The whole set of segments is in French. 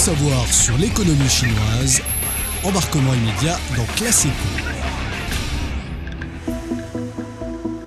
savoir sur l'économie chinoise, embarquement immédiat dans Classico.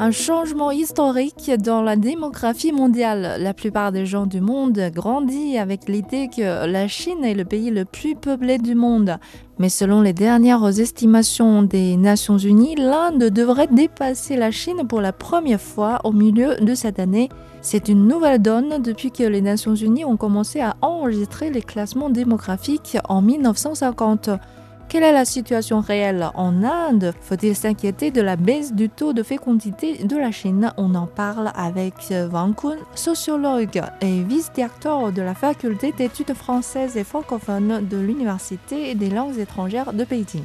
Un changement historique dans la démographie mondiale. La plupart des gens du monde grandissent avec l'idée que la Chine est le pays le plus peuplé du monde. Mais selon les dernières estimations des Nations Unies, l'Inde devrait dépasser la Chine pour la première fois au milieu de cette année. C'est une nouvelle donne depuis que les Nations Unies ont commencé à enregistrer les classements démographiques en 1950. Quelle est la situation réelle en Inde? Faut-il s'inquiéter de la baisse du taux de fécondité de la Chine? On en parle avec Wang Kun, sociologue et vice-directeur de la faculté d'études françaises et francophones de l'Université des langues étrangères de Pékin.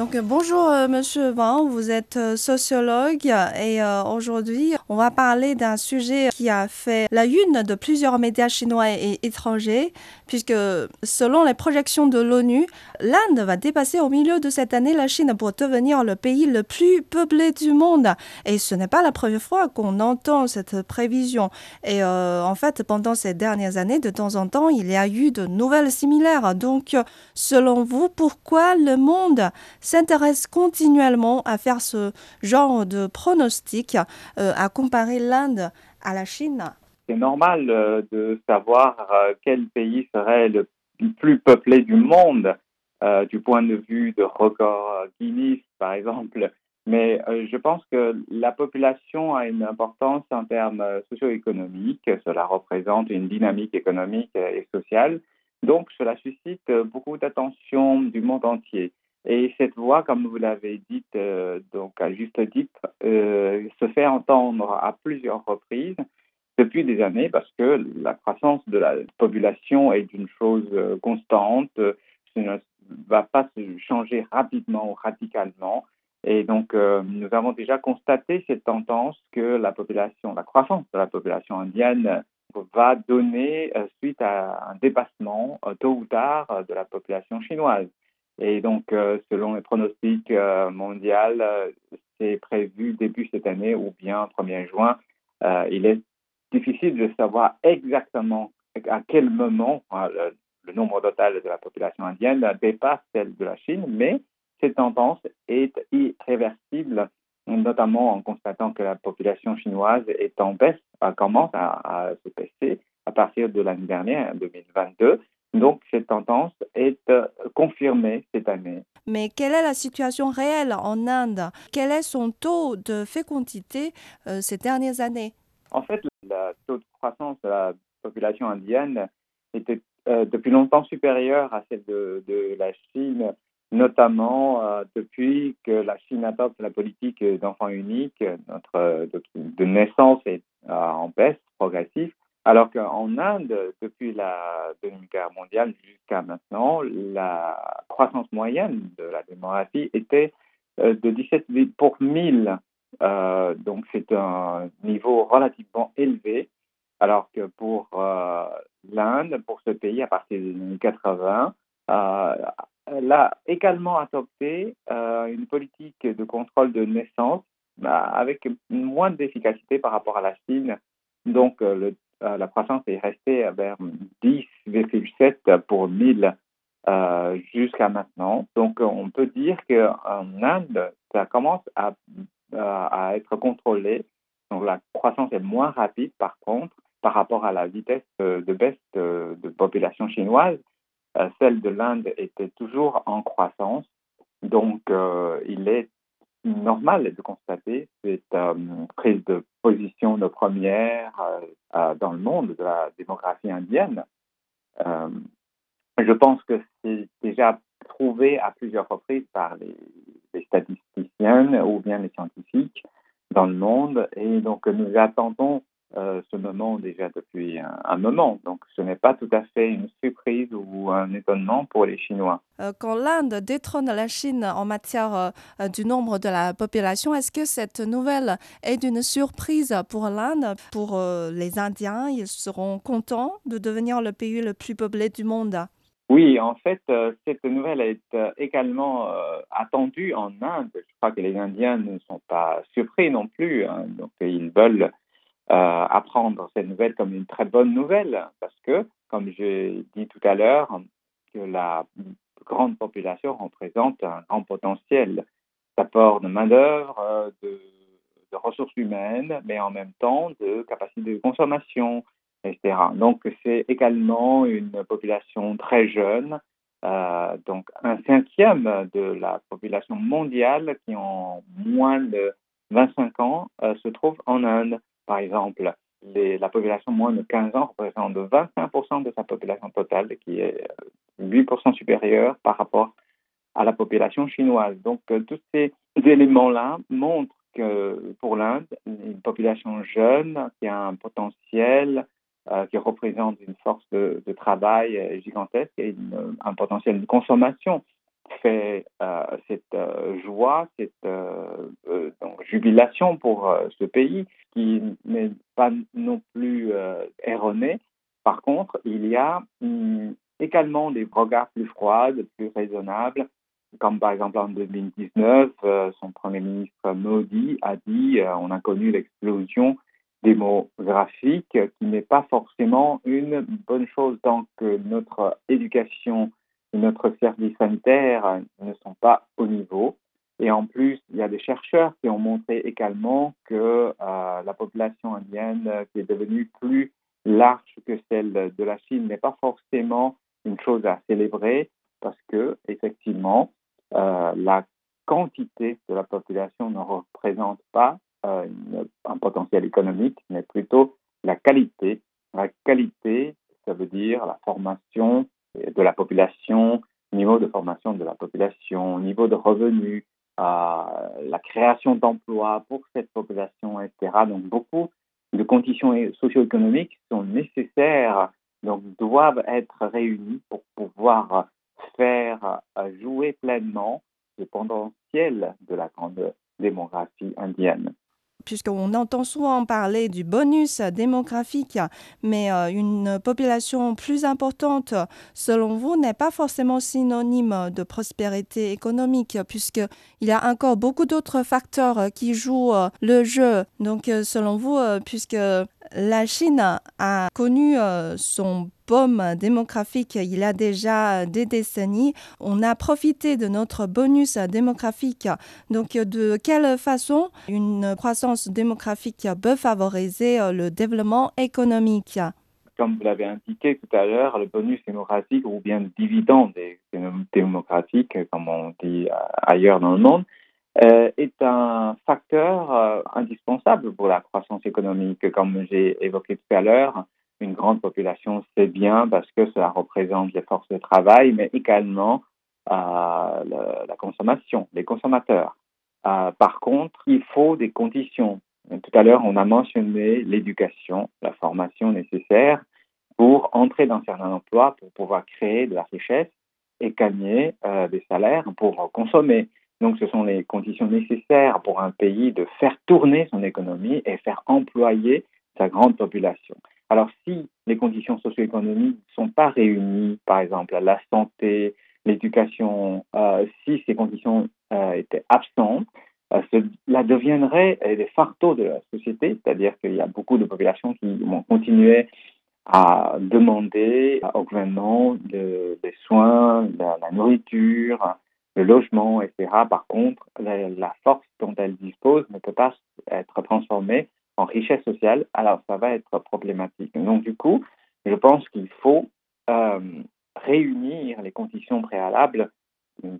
Donc bonjour euh, Monsieur Wang, vous êtes euh, sociologue et euh, aujourd'hui on va parler d'un sujet qui a fait la une de plusieurs médias chinois et étrangers puisque selon les projections de l'ONU, l'Inde va dépasser au milieu de cette année la Chine pour devenir le pays le plus peuplé du monde. Et ce n'est pas la première fois qu'on entend cette prévision. Et en fait, pendant ces dernières années, de temps en temps, il y a eu de nouvelles similaires. Donc, selon vous, pourquoi le monde s'intéresse continuellement à faire ce genre de pronostic, euh, à comparer l'Inde à la Chine C'est normal euh, de savoir euh, quel pays serait le plus peuplé du monde du point de vue de record Guinness, par exemple. Mais je pense que la population a une importance en termes socio-économiques. Cela représente une dynamique économique et sociale. Donc, cela suscite beaucoup d'attention du monde entier. Et cette voix, comme vous l'avez dit, euh, donc à juste titre, euh, se fait entendre à plusieurs reprises depuis des années parce que la croissance de la population est une chose euh, constante, ce ne va pas se changer rapidement ou radicalement. Et donc, nous avons déjà constaté cette tendance que la population, la croissance de la population indienne va donner suite à un dépassement tôt ou tard de la population chinoise. Et donc, euh, selon les pronostics euh, mondiaux, euh, c'est prévu début cette année ou bien 1er juin. il est difficile de savoir exactement à quel moment le, le, nombre total de la population indienne dépasse celle de la Chine, mais cette tendance est irréversible, notamment en constatant que la population chinoise est en baisse, commence à se baisser à partir de l'année dernière, 2022. Donc, cette tendance est euh, confirmée cette année. Mais quelle est la situation réelle en Inde? Quel est son taux de fécondité euh, ces dernières années? En fait, le taux de croissance de la population indienne était euh, depuis longtemps supérieur à celle de, la Chine, notamment depuis que la Chine adopte la politique d'enfant unique. Notre de, de naissance est en baisse progressive. Alors qu'en Inde, depuis la Deuxième Guerre mondiale jusqu'à maintenant, la croissance moyenne de la démographie était euh, de 17 pour 1000. Euh, donc c'est un niveau relativement élevé, alors que pour euh, l'Inde, pour ce pays, à partir des années 80, elle a également adopté une politique de contrôle de naissance avec moins d'efficacité par rapport à la Chine. Donc, le euh, la croissance est restée vers 10,7 pour 1000 euh, jusqu'à maintenant. Donc, on peut dire qu'en Inde, ça commence à, à, être contrôlé. Donc, la croissance est moins rapide, par contre, par rapport à la vitesse de baisse de, population chinoise. Euh, celle de l'Inde était toujours en croissance. Donc, il est normal de constater cette euh, prise de position de première euh, euh, dans le monde de la démographie indienne. je pense que c'est déjà prouvé à plusieurs reprises par les, les, statisticiens ou bien les scientifiques dans le monde et donc nous attendons euh, ce moment déjà depuis un, moment. Donc ce n'est pas tout à fait une surprise ou un étonnement pour les Chinois. Euh, quand l'Inde détrône la Chine en matière euh, du nombre de la population, est-ce que cette nouvelle est une surprise pour l'Inde? Pour les Indiens, ils seront contents de devenir le pays le plus peuplé du monde? Oui, en fait, cette nouvelle est également attendue en Inde. Je crois que les Indiens ne sont pas surpris non plus. Hein. Donc, ils veulent apprendre cette nouvelle comme une très bonne nouvelle. Parce que, comme j'ai dit tout à l'heure, que la grande population représente un grand potentiel. D'apport de main-d'œuvre, de, de, ressources humaines, mais en même temps de capacité de consommation, etc. Donc, c'est également une population très jeune, euh, donc un cinquième de la population mondiale qui ont moins de 25 ans euh, se trouve en Inde, par exemple. La population moins de 15 ans représente 25% de sa population totale, qui est 8% euh, supérieure par rapport à la population chinoise. Donc, tous ces éléments-là montrent que pour l'Inde, une population jeune qui a un potentiel euh, qui représente une force de, travail euh, gigantesque et un potentiel de consommation fait euh, cette joie, cette donc, jubilation pour ce pays qui n'est pas non plus erroné. Par contre, il y a hum, également des regards plus froids, plus raisonnables, comme par exemple en 2019, son Premier ministre Modi a dit on a connu l'explosion démographique qui n'est pas forcément une bonne chose tant que notre éducation notre service sanitaire ne sont pas au niveau. Et en plus, il y a des chercheurs qui ont montré également que euh, la population indienne qui est devenue plus large que celle de la Chine n'est pas forcément une chose à célébrer parce que effectivement, euh, la quantité de la population ne représente pas euh, un potentiel économique, mais plutôt la qualité. La qualité, ça veut dire la formation de la population, niveau de formation de la population, niveau de revenus, la création d'emplois pour cette population, etc. Donc beaucoup de conditions socio-économiques sont nécessaires, donc doivent être réunies pour pouvoir faire euh, jouer pleinement le potentiel de la grande démographie indienne puisqu'on entend souvent parler du bonus démographique, mais euh, une population plus importante, selon vous, n'est pas forcément synonyme de prospérité économique, puisqu'il y a encore beaucoup d'autres facteurs qui jouent euh, le jeu. Donc, euh, selon vous, puisque la Chine a connu son démographique il y a déjà des décennies. On a profité de notre bonus démographique. Donc, de quelle façon une croissance démographique peut favoriser le développement économique? Comme vous l'avez indiqué tout à l'heure, le bonus démographique ou bien le dividende démographique, comme on dit ailleurs dans le monde, euh, est un facteur euh, indispensable pour la croissance économique. Comme j'ai évoqué tout à l'heure, une grande population, c'est bien parce que cela représente les forces de travail, mais également euh, la consommation, les consommateurs. par contre, il faut des conditions. Tout à l'heure, on a mentionné l'éducation, la formation nécessaire pour entrer dans certains emplois, pour pouvoir créer de la richesse et gagner des salaires pour consommer. Donc, ce sont les conditions nécessaires pour un pays de faire tourner son économie et faire employer sa grande population. Alors, si les conditions socio-économiques ne sont pas réunies, par exemple la santé, l'éducation, euh, si ces conditions euh, étaient absentes, euh, cela deviendrait des fardeaux de la société, c'est-à-dire qu'il y a beaucoup de populations qui vont continuer à demander au gouvernement des soins, de la nourriture, le logement, etc. Par contre, la, force dont elle dispose ne peut pas être transformée en richesse sociale, alors ça va être problématique. Donc du coup, je pense qu'il faut euh, réunir les conditions préalables,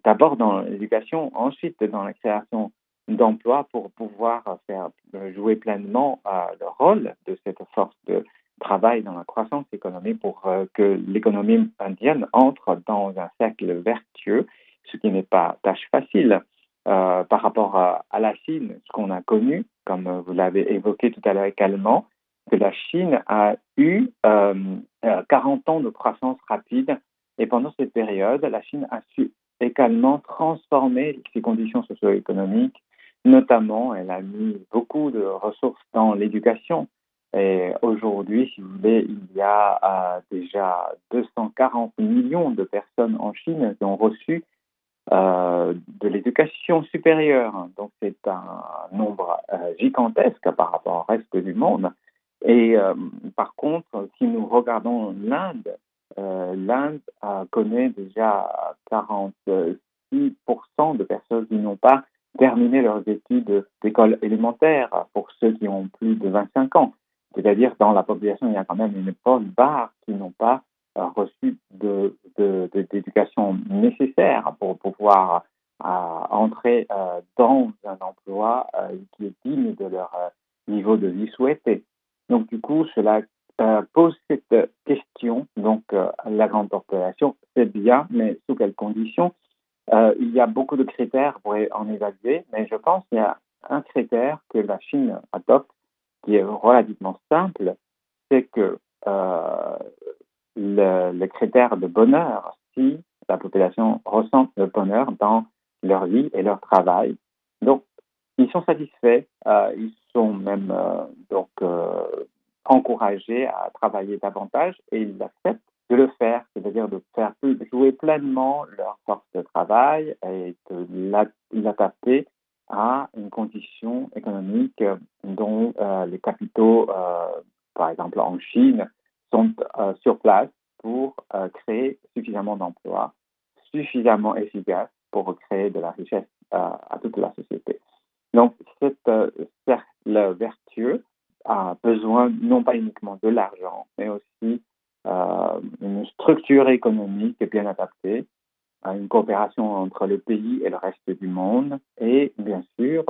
d'abord dans l'éducation, ensuite dans la création d'emplois pour pouvoir faire jouer pleinement euh, le rôle de cette force de travail dans la croissance économique pour euh, que l'économie indienne entre dans un cercle vertueux ce qui n'est pas tâche facile. Euh, par rapport à, la Chine, ce qu'on a connu, comme vous l'avez évoqué tout à l'heure également, que la Chine a eu 40 euh, ans de croissance rapide et pendant cette période, la Chine a su également transformer ses conditions socio-économiques. Notamment, elle a mis beaucoup de ressources dans l'éducation. Et aujourd'hui, si vous voulez, il y a euh, déjà 240 millions de personnes en Chine qui ont reçu euh, de l'éducation supérieure. Donc c'est un nombre euh, gigantesque par rapport au reste du monde. Et par contre, si nous regardons l'Inde, l'Inde connaît déjà 46% de personnes qui n'ont pas terminé leurs études d'école élémentaire pour ceux qui ont plus de 25 ans. C'est-à-dire, dans la population, il y a quand même une bonne barre qui n'ont pas euh, reçu d'éducation nécessaire pour pouvoir euh, entrer euh, dans un emploi qui est digne de leur niveau de vie souhaité. Donc, du coup, cela pose cette question. Donc, la grande population, c'est bien, mais sous quelles conditions? Il y a beaucoup de critères pour en évaluer, mais je pense qu'il y a un critère que la Chine adopte qui est relativement simple, c'est que euh, le, le, critère de bonheur, si la population ressent le bonheur dans leur vie et leur travail, donc ils sont satisfaits, euh, ils sont même euh, donc euh, encouragés à travailler davantage et ils acceptent de le faire, c'est-à-dire de faire jouer pleinement leur force de travail et de l'adapter à une condition économique dont les capitaux, par exemple en Chine, sont euh, sur place pour créer suffisamment d'emplois, suffisamment efficaces pour créer de la richesse à toute la société. Donc, cette cercle vertueux a besoin non pas uniquement de l'argent, mais aussi une structure économique bien adaptée une coopération entre le pays et le reste du monde et bien sûr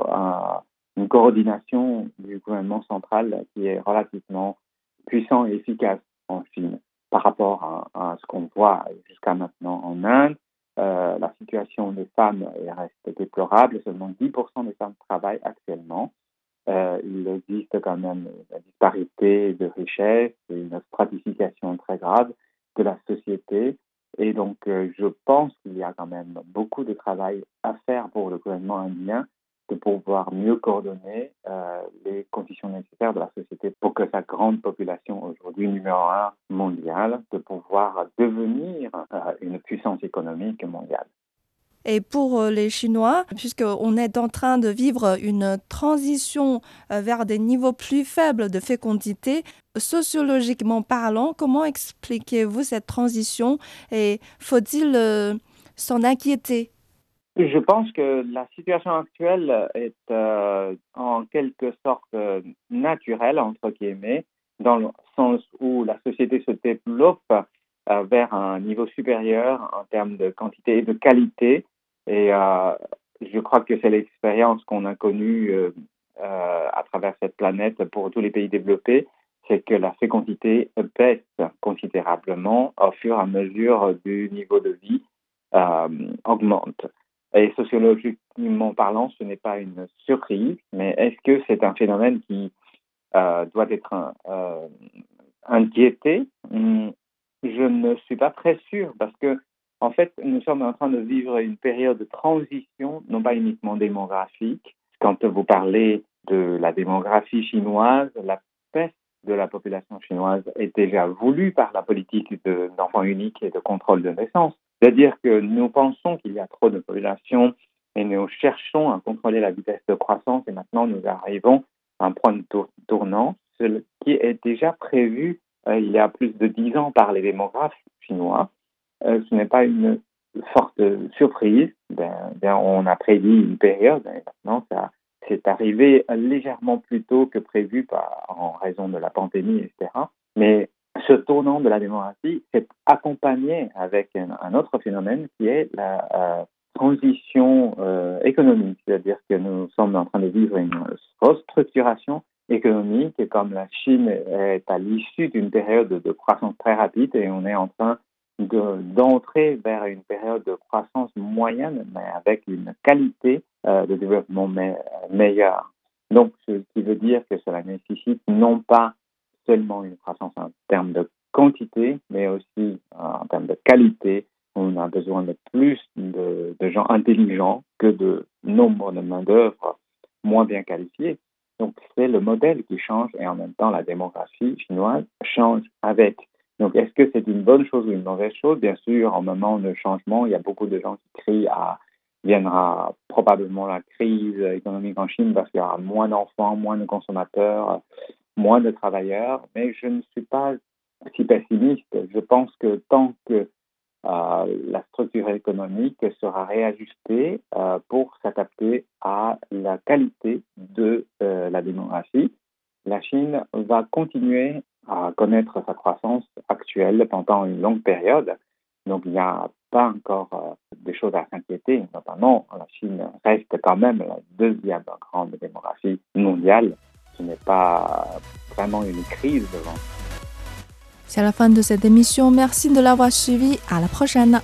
une coordination du gouvernement central qui est relativement puissant et efficace en Chine par rapport à, ce qu'on voit jusqu'à maintenant en Inde. Euh, la situation des femmes reste déplorable. Seulement 10% des femmes travaillent actuellement. Euh, il existe quand même une disparité de richesse une stratification très grave de la société et donc, euh, je pense qu'il y a quand même beaucoup de travail à faire pour le gouvernement indien de pouvoir mieux coordonner euh, les conditions nécessaires de la société pour que sa grande population, aujourd'hui numéro un mondiale, de pouvoir devenir euh, une puissance économique mondiale. Et pour euh, les Chinois, puisqu'on est en train de vivre une transition vers des niveaux plus faibles de fécondité, sociologiquement parlant, comment expliquez-vous cette transition et faut-il s'en inquiéter? Je pense que la situation actuelle est en quelque sorte naturelle, entre guillemets, dans le sens où la société se développe vers un niveau supérieur en termes de quantité et de qualité et euh, je crois que c'est l'expérience qu'on a connue euh, euh, à travers cette planète pour tous les pays développés, c'est que la fécondité baisse considérablement au fur et à mesure du niveau de vie augmente. Et sociologiquement parlant, ce n'est pas une surprise, mais est-ce que c'est un phénomène qui doit être inquiété? Hmm, Je ne suis pas très sûr parce que en fait, nous sommes en train de vivre une période de transition, non pas uniquement démographique. Quand vous parlez de la démographie chinoise, la peste de la population chinoise est déjà voulue par la politique d'enfants uniques et de contrôle de naissance. C'est-à-dire que nous pensons qu'il y a trop de population et nous cherchons à contrôler la vitesse de croissance et maintenant nous arrivons à un point de tournant, ce qui est déjà prévu euh, il y a plus de dix ans par les démographes chinois euh, ce n'est pas une forte surprise. Ben, ben, on a prédit une période et maintenant ça c'est arrivé légèrement plus tôt que prévu en raison de la pandémie, etc. Mais ce tournant de la démographie s'est accompagné avec un, autre phénomène qui est la transition euh, économique, c'est-à-dire que nous sommes en train de vivre une restructuration économique et comme la Chine est à l'issue d'une période de croissance très rapide et on est en train d'entrer vers une période de croissance moyenne, mais avec une qualité euh, de développement meilleure. Donc, ce qui veut dire que cela nécessite non pas seulement une croissance en termes de quantité, mais aussi euh, en termes de qualité. On a besoin de plus de, de gens intelligents que de nombre de main-d'œuvre moins bien qualifiés. Donc, c'est le modèle qui change et en même temps, la démographie chinoise change avec. Donc, est-ce que c'est une bonne chose ou une mauvaise chose? Bien sûr, en moment de changement, il y a beaucoup de gens qui crient à viendra probablement la crise économique en Chine parce qu'il y aura moins d'enfants, moins de consommateurs, moins de travailleurs, mais je ne suis pas si pessimiste. Je pense que tant que euh, la structure économique sera réajustée euh, pour s'adapter à la qualité de euh, la démographie, la Chine va continuer à connaître sa croissance actuelle pendant une longue période. Donc il n'y a pas encore des choses à s'inquiéter. Notamment, la Chine reste quand même la deuxième grande démographie mondiale. Ce n'est pas vraiment une crise devant. C'est la fin de cette émission. Merci de l'avoir suivi. À la prochaine.